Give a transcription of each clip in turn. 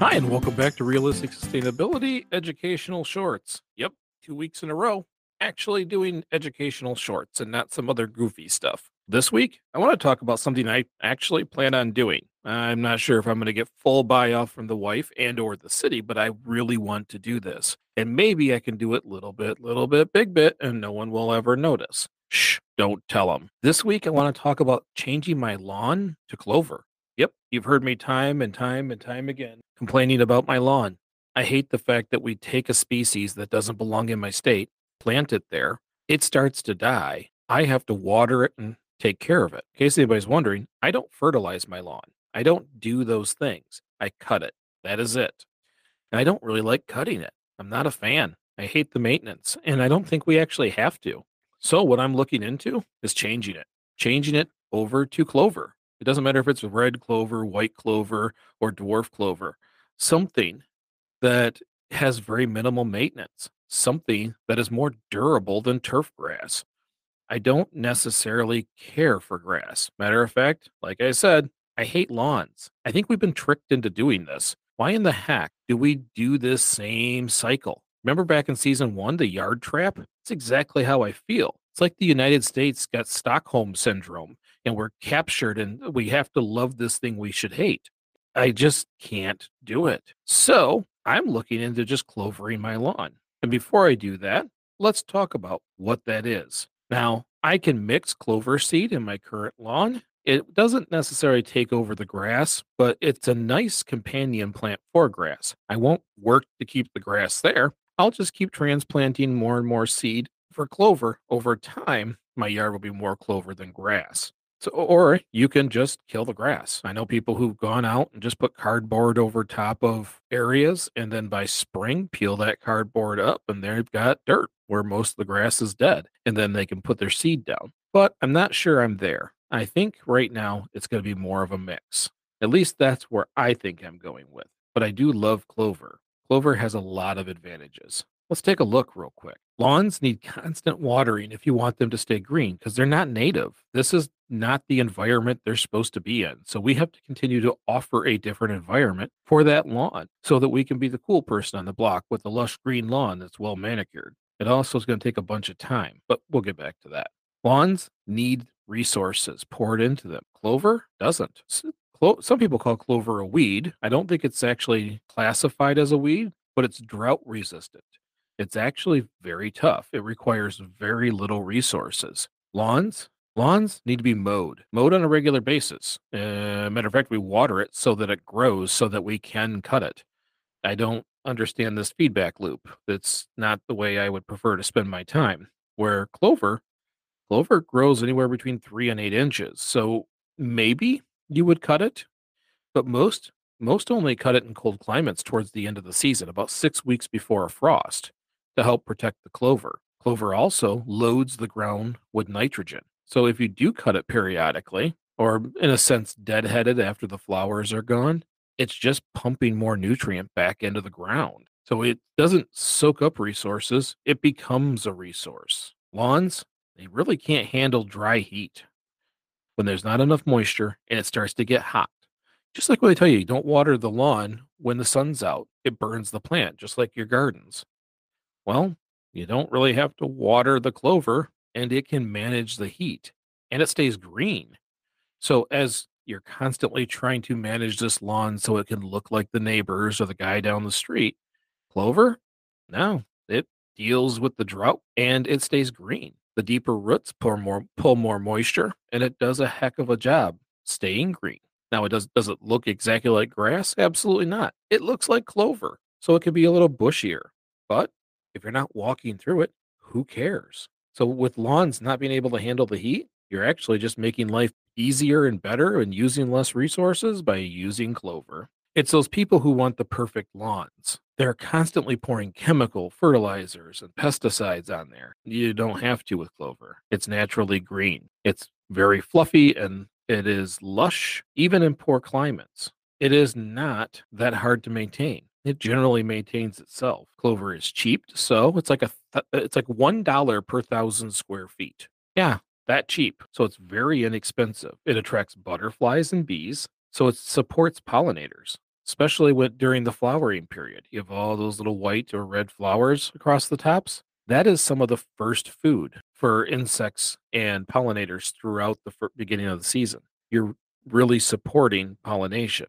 Hi, and welcome back to Realistic Sustainability Educational Shorts. Yep, two weeks in a row, actually doing educational shorts and not some other goofy stuff. This week, I want to talk about something I actually plan on doing. I'm not sure if I'm going to get full buy-off from the wife and or the city, but I really want to do this. And maybe I can do it little bit, little bit, big bit, and no one will ever notice. Shh, don't tell them. This week, I want to talk about changing my lawn to clover. Yep, you've heard me time and time and time again complaining about my lawn. I hate the fact that we take a species that doesn't belong in my state, plant it there, it starts to die. I have to water it and take care of it. In case anybody's wondering, I don't fertilize my lawn. I don't do those things. I cut it. That is it. And I don't really like cutting it. I'm not a fan. I hate the maintenance, and I don't think we actually have to. So, what I'm looking into is changing it, changing it over to clover. It doesn't matter if it's red clover, white clover, or dwarf clover. Something that has very minimal maintenance, something that is more durable than turf grass. I don't necessarily care for grass. Matter of fact, like I said, I hate lawns. I think we've been tricked into doing this. Why in the heck do we do this same cycle? Remember back in season one, the yard trap? It's exactly how I feel. It's like the United States got Stockholm syndrome and we're captured and we have to love this thing we should hate. I just can't do it. So I'm looking into just clovering my lawn. And before I do that, let's talk about what that is. Now, I can mix clover seed in my current lawn. It doesn't necessarily take over the grass, but it's a nice companion plant for grass. I won't work to keep the grass there. I'll just keep transplanting more and more seed for clover. Over time, my yard will be more clover than grass. So, or you can just kill the grass. I know people who've gone out and just put cardboard over top of areas, and then by spring, peel that cardboard up, and they've got dirt where most of the grass is dead. And then they can put their seed down. But I'm not sure I'm there. I think right now it's going to be more of a mix. At least that's where I think I'm going with. But I do love clover. Clover has a lot of advantages. Let's take a look real quick. Lawns need constant watering if you want them to stay green because they're not native. This is not the environment they're supposed to be in. So we have to continue to offer a different environment for that lawn so that we can be the cool person on the block with the lush green lawn that's well manicured. It also is going to take a bunch of time, but we'll get back to that. Lawns need resources poured into them. Clover doesn't. Some people call clover a weed. I don't think it's actually classified as a weed, but it's drought resistant. It's actually very tough. It requires very little resources. Lawns, lawns need to be mowed, mowed on a regular basis. Uh, matter of fact, we water it so that it grows, so that we can cut it. I don't understand this feedback loop. That's not the way I would prefer to spend my time. Where clover, clover grows anywhere between three and eight inches. So maybe you would cut it, but most most only cut it in cold climates towards the end of the season, about six weeks before a frost to help protect the clover. Clover also loads the ground with nitrogen. So if you do cut it periodically, or in a sense deadheaded after the flowers are gone, it's just pumping more nutrient back into the ground. So it doesn't soak up resources, it becomes a resource. Lawns, they really can't handle dry heat. When there's not enough moisture and it starts to get hot, just like what I tell you, don't water the lawn when the sun's out. It burns the plant, just like your gardens. Well, you don't really have to water the clover and it can manage the heat and it stays green. So, as you're constantly trying to manage this lawn so it can look like the neighbors or the guy down the street, clover, no, it deals with the drought and it stays green. The deeper roots pull more pull more moisture and it does a heck of a job staying green. Now it does does it look exactly like grass? Absolutely not. It looks like clover. So it could be a little bushier. But if you're not walking through it, who cares? So with lawns not being able to handle the heat, you're actually just making life easier and better and using less resources by using clover. It's those people who want the perfect lawns. They're constantly pouring chemical fertilizers and pesticides on there. You don't have to with clover. It's naturally green. It's very fluffy and it is lush, even in poor climates. It is not that hard to maintain. It generally maintains itself. Clover is cheap, so it's like a th- uh, it's like one dollar per thousand square feet. Yeah, that cheap. So it's very inexpensive. It attracts butterflies and bees, so it supports pollinators. especially during the flowering period. You have all those little white or red flowers across the tops. That is some of the first food for insects and pollinators throughout the beginning of the season. You're really supporting pollination.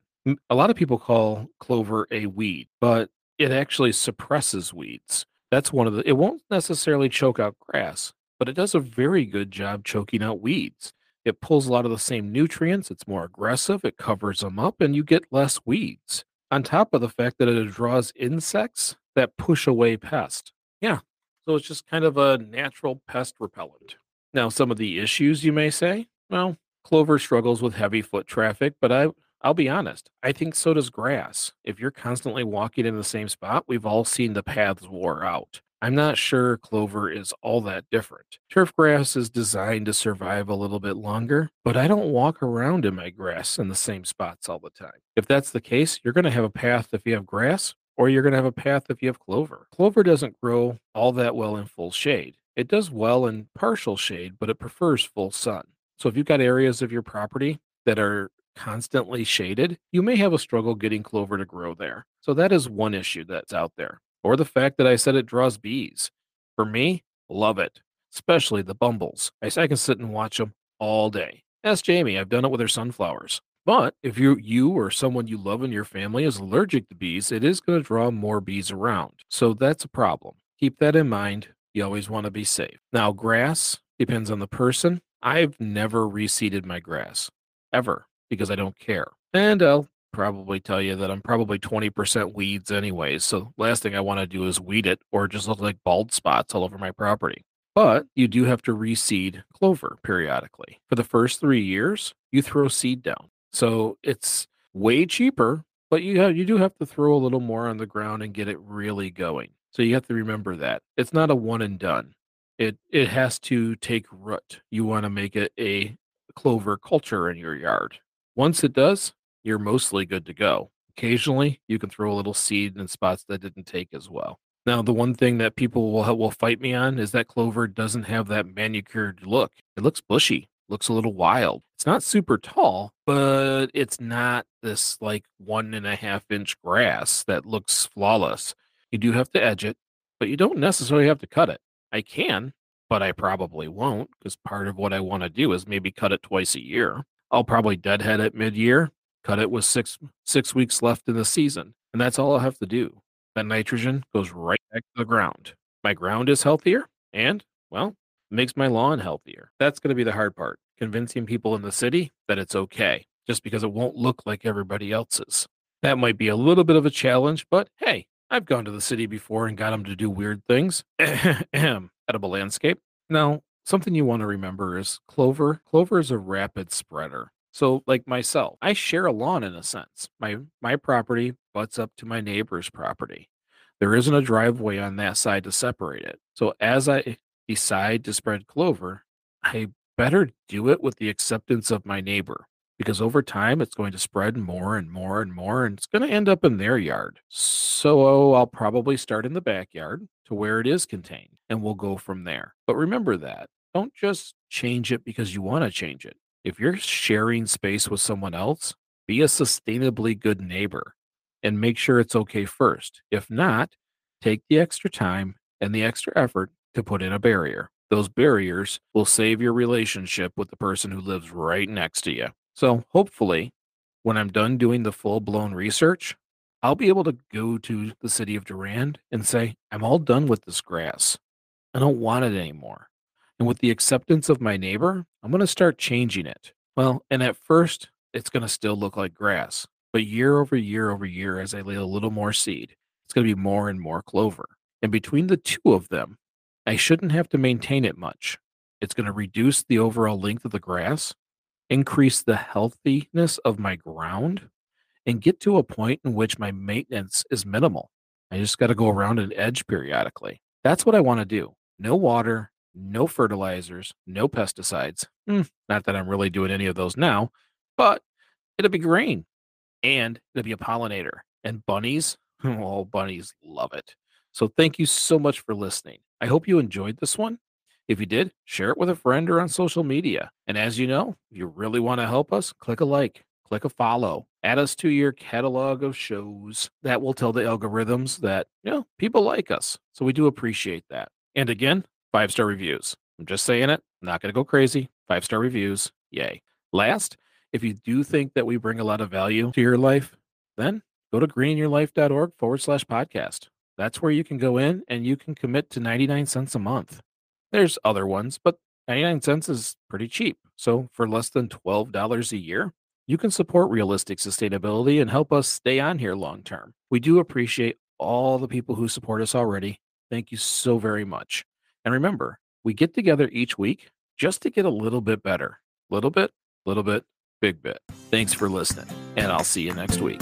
A lot of people call clover a weed, but it actually suppresses weeds. That's one of the, it won't necessarily choke out grass, but it does a very good job choking out weeds. It pulls a lot of the same nutrients, it's more aggressive, it covers them up, and you get less weeds. On top of the fact that it draws insects that push away pests. Yeah, so it's just kind of a natural pest repellent. Now, some of the issues you may say, well, clover struggles with heavy foot traffic, but I I'll be honest, I think so does grass. If you're constantly walking in the same spot, we've all seen the paths wore out. I'm not sure clover is all that different. Turf grass is designed to survive a little bit longer, but I don't walk around in my grass in the same spots all the time. If that's the case, you're going to have a path if you have grass, or you're going to have a path if you have clover. Clover doesn't grow all that well in full shade. It does well in partial shade, but it prefers full sun. So if you've got areas of your property that are constantly shaded, you may have a struggle getting clover to grow there. So that is one issue that's out there. Or the fact that I said it draws bees. For me, love it, especially the bumbles. I can sit and watch them all day. Ask Jamie, I've done it with her sunflowers. But if you you or someone you love in your family is allergic to bees, it is going to draw more bees around. So that's a problem. Keep that in mind. You always want to be safe. Now, grass depends on the person. I've never reseeded my grass ever because I don't care. And I'll probably tell you that I'm probably 20% weeds anyways. So last thing I want to do is weed it or just look like bald spots all over my property. But you do have to reseed clover periodically. For the first three years, you throw seed down. So it's way cheaper, but you have, you do have to throw a little more on the ground and get it really going. So you have to remember that. It's not a one and done. It it has to take root. You want to make it a clover culture in your yard. Once it does, you're mostly good to go. Occasionally, you can throw a little seed in spots that didn't take as well. Now, the one thing that people will will fight me on is that clover doesn't have that manicured look. It looks bushy, looks a little wild. It's not super tall, but it's not this like one and a half inch grass that looks flawless. You do have to edge it, but you don't necessarily have to cut it. I can, but I probably won't because part of what I want to do is maybe cut it twice a year. I'll probably deadhead it mid-year, cut it with six six weeks left in the season, and that's all I'll have to do. That nitrogen goes right back to the ground. My ground is healthier, and well, makes my lawn healthier. That's going to be the hard part, convincing people in the city that it's okay, just because it won't look like everybody else's. That might be a little bit of a challenge, but hey, I've gone to the city before and got them to do weird things. Edible landscape. Now, something you want to remember is clover. Clover is a rapid spreader. So, like myself, I share a lawn in a sense. My my property butts up to my neighbor's property. There isn't a driveway on that side to separate it. So, as I decide to spread clover, I better do it with the acceptance of my neighbor because over time it's going to spread more and more and more and it's going to end up in their yard. So I'll probably start in the backyard to where it is contained and we'll go from there. But remember that. Don't just change it because you want to change it. If you're sharing space with someone else, be a sustainably good neighbor and make sure it's okay first. If not, take the extra time and the extra effort to put in a barrier. Those barriers will save your relationship with the person who lives right next to you. So hopefully, when I'm done doing the full blown research, I'll be able to go to the city of Durand and say, I'm all done with this grass. I don't want it anymore. And with the acceptance of my neighbor, I'm going to start changing it. Well, and at first, it's going to still look like grass. But year over year over year, as I lay a little more seed, it's going to be more and more clover. And between the two of them, I shouldn't have to maintain it much. It's going to reduce the overall length of the grass, increase the healthiness of my ground, and get to a point in which my maintenance is minimal. I just got to go around and edge periodically. That's what I want to do. No water, no fertilizers, no pesticides. Hmm, not that I'm really doing any of those now, but it'll be green and it'll be a pollinator. And bunnies, oh, bunnies love it. So thank you so much for listening. I hope you enjoyed this one. If you did, share it with a friend or on social media. And as you know, if you really want to help us, click a like, click a follow, add us to your catalog of shows. That will tell the algorithms that, you know, people like us. So we do appreciate that. And again, five star reviews. I'm just saying it, not going to go crazy. Five star reviews. Yay. Last, if you do think that we bring a lot of value to your life, then go to greeninyourlife.org forward slash podcast. That's where you can go in and you can commit to 99 cents a month. There's other ones, but 99 cents is pretty cheap. So for less than $12 a year, you can support realistic sustainability and help us stay on here long term. We do appreciate all the people who support us already. Thank you so very much. And remember, we get together each week just to get a little bit better. Little bit, little bit, big bit. Thanks for listening, and I'll see you next week.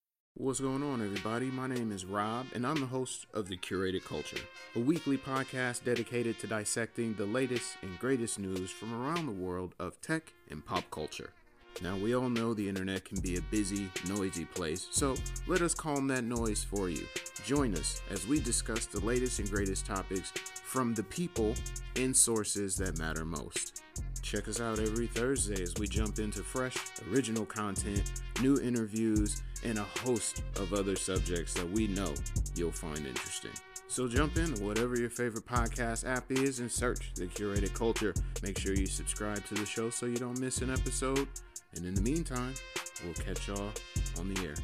What's going on, everybody? My name is Rob, and I'm the host of The Curated Culture, a weekly podcast dedicated to dissecting the latest and greatest news from around the world of tech and pop culture. Now, we all know the internet can be a busy, noisy place, so let us calm that noise for you. Join us as we discuss the latest and greatest topics from the people and sources that matter most. Check us out every Thursday as we jump into fresh, original content, new interviews, and a host of other subjects that we know you'll find interesting. So jump in whatever your favorite podcast app is and search the curated culture. Make sure you subscribe to the show so you don't miss an episode. And in the meantime, we'll catch y'all on the air.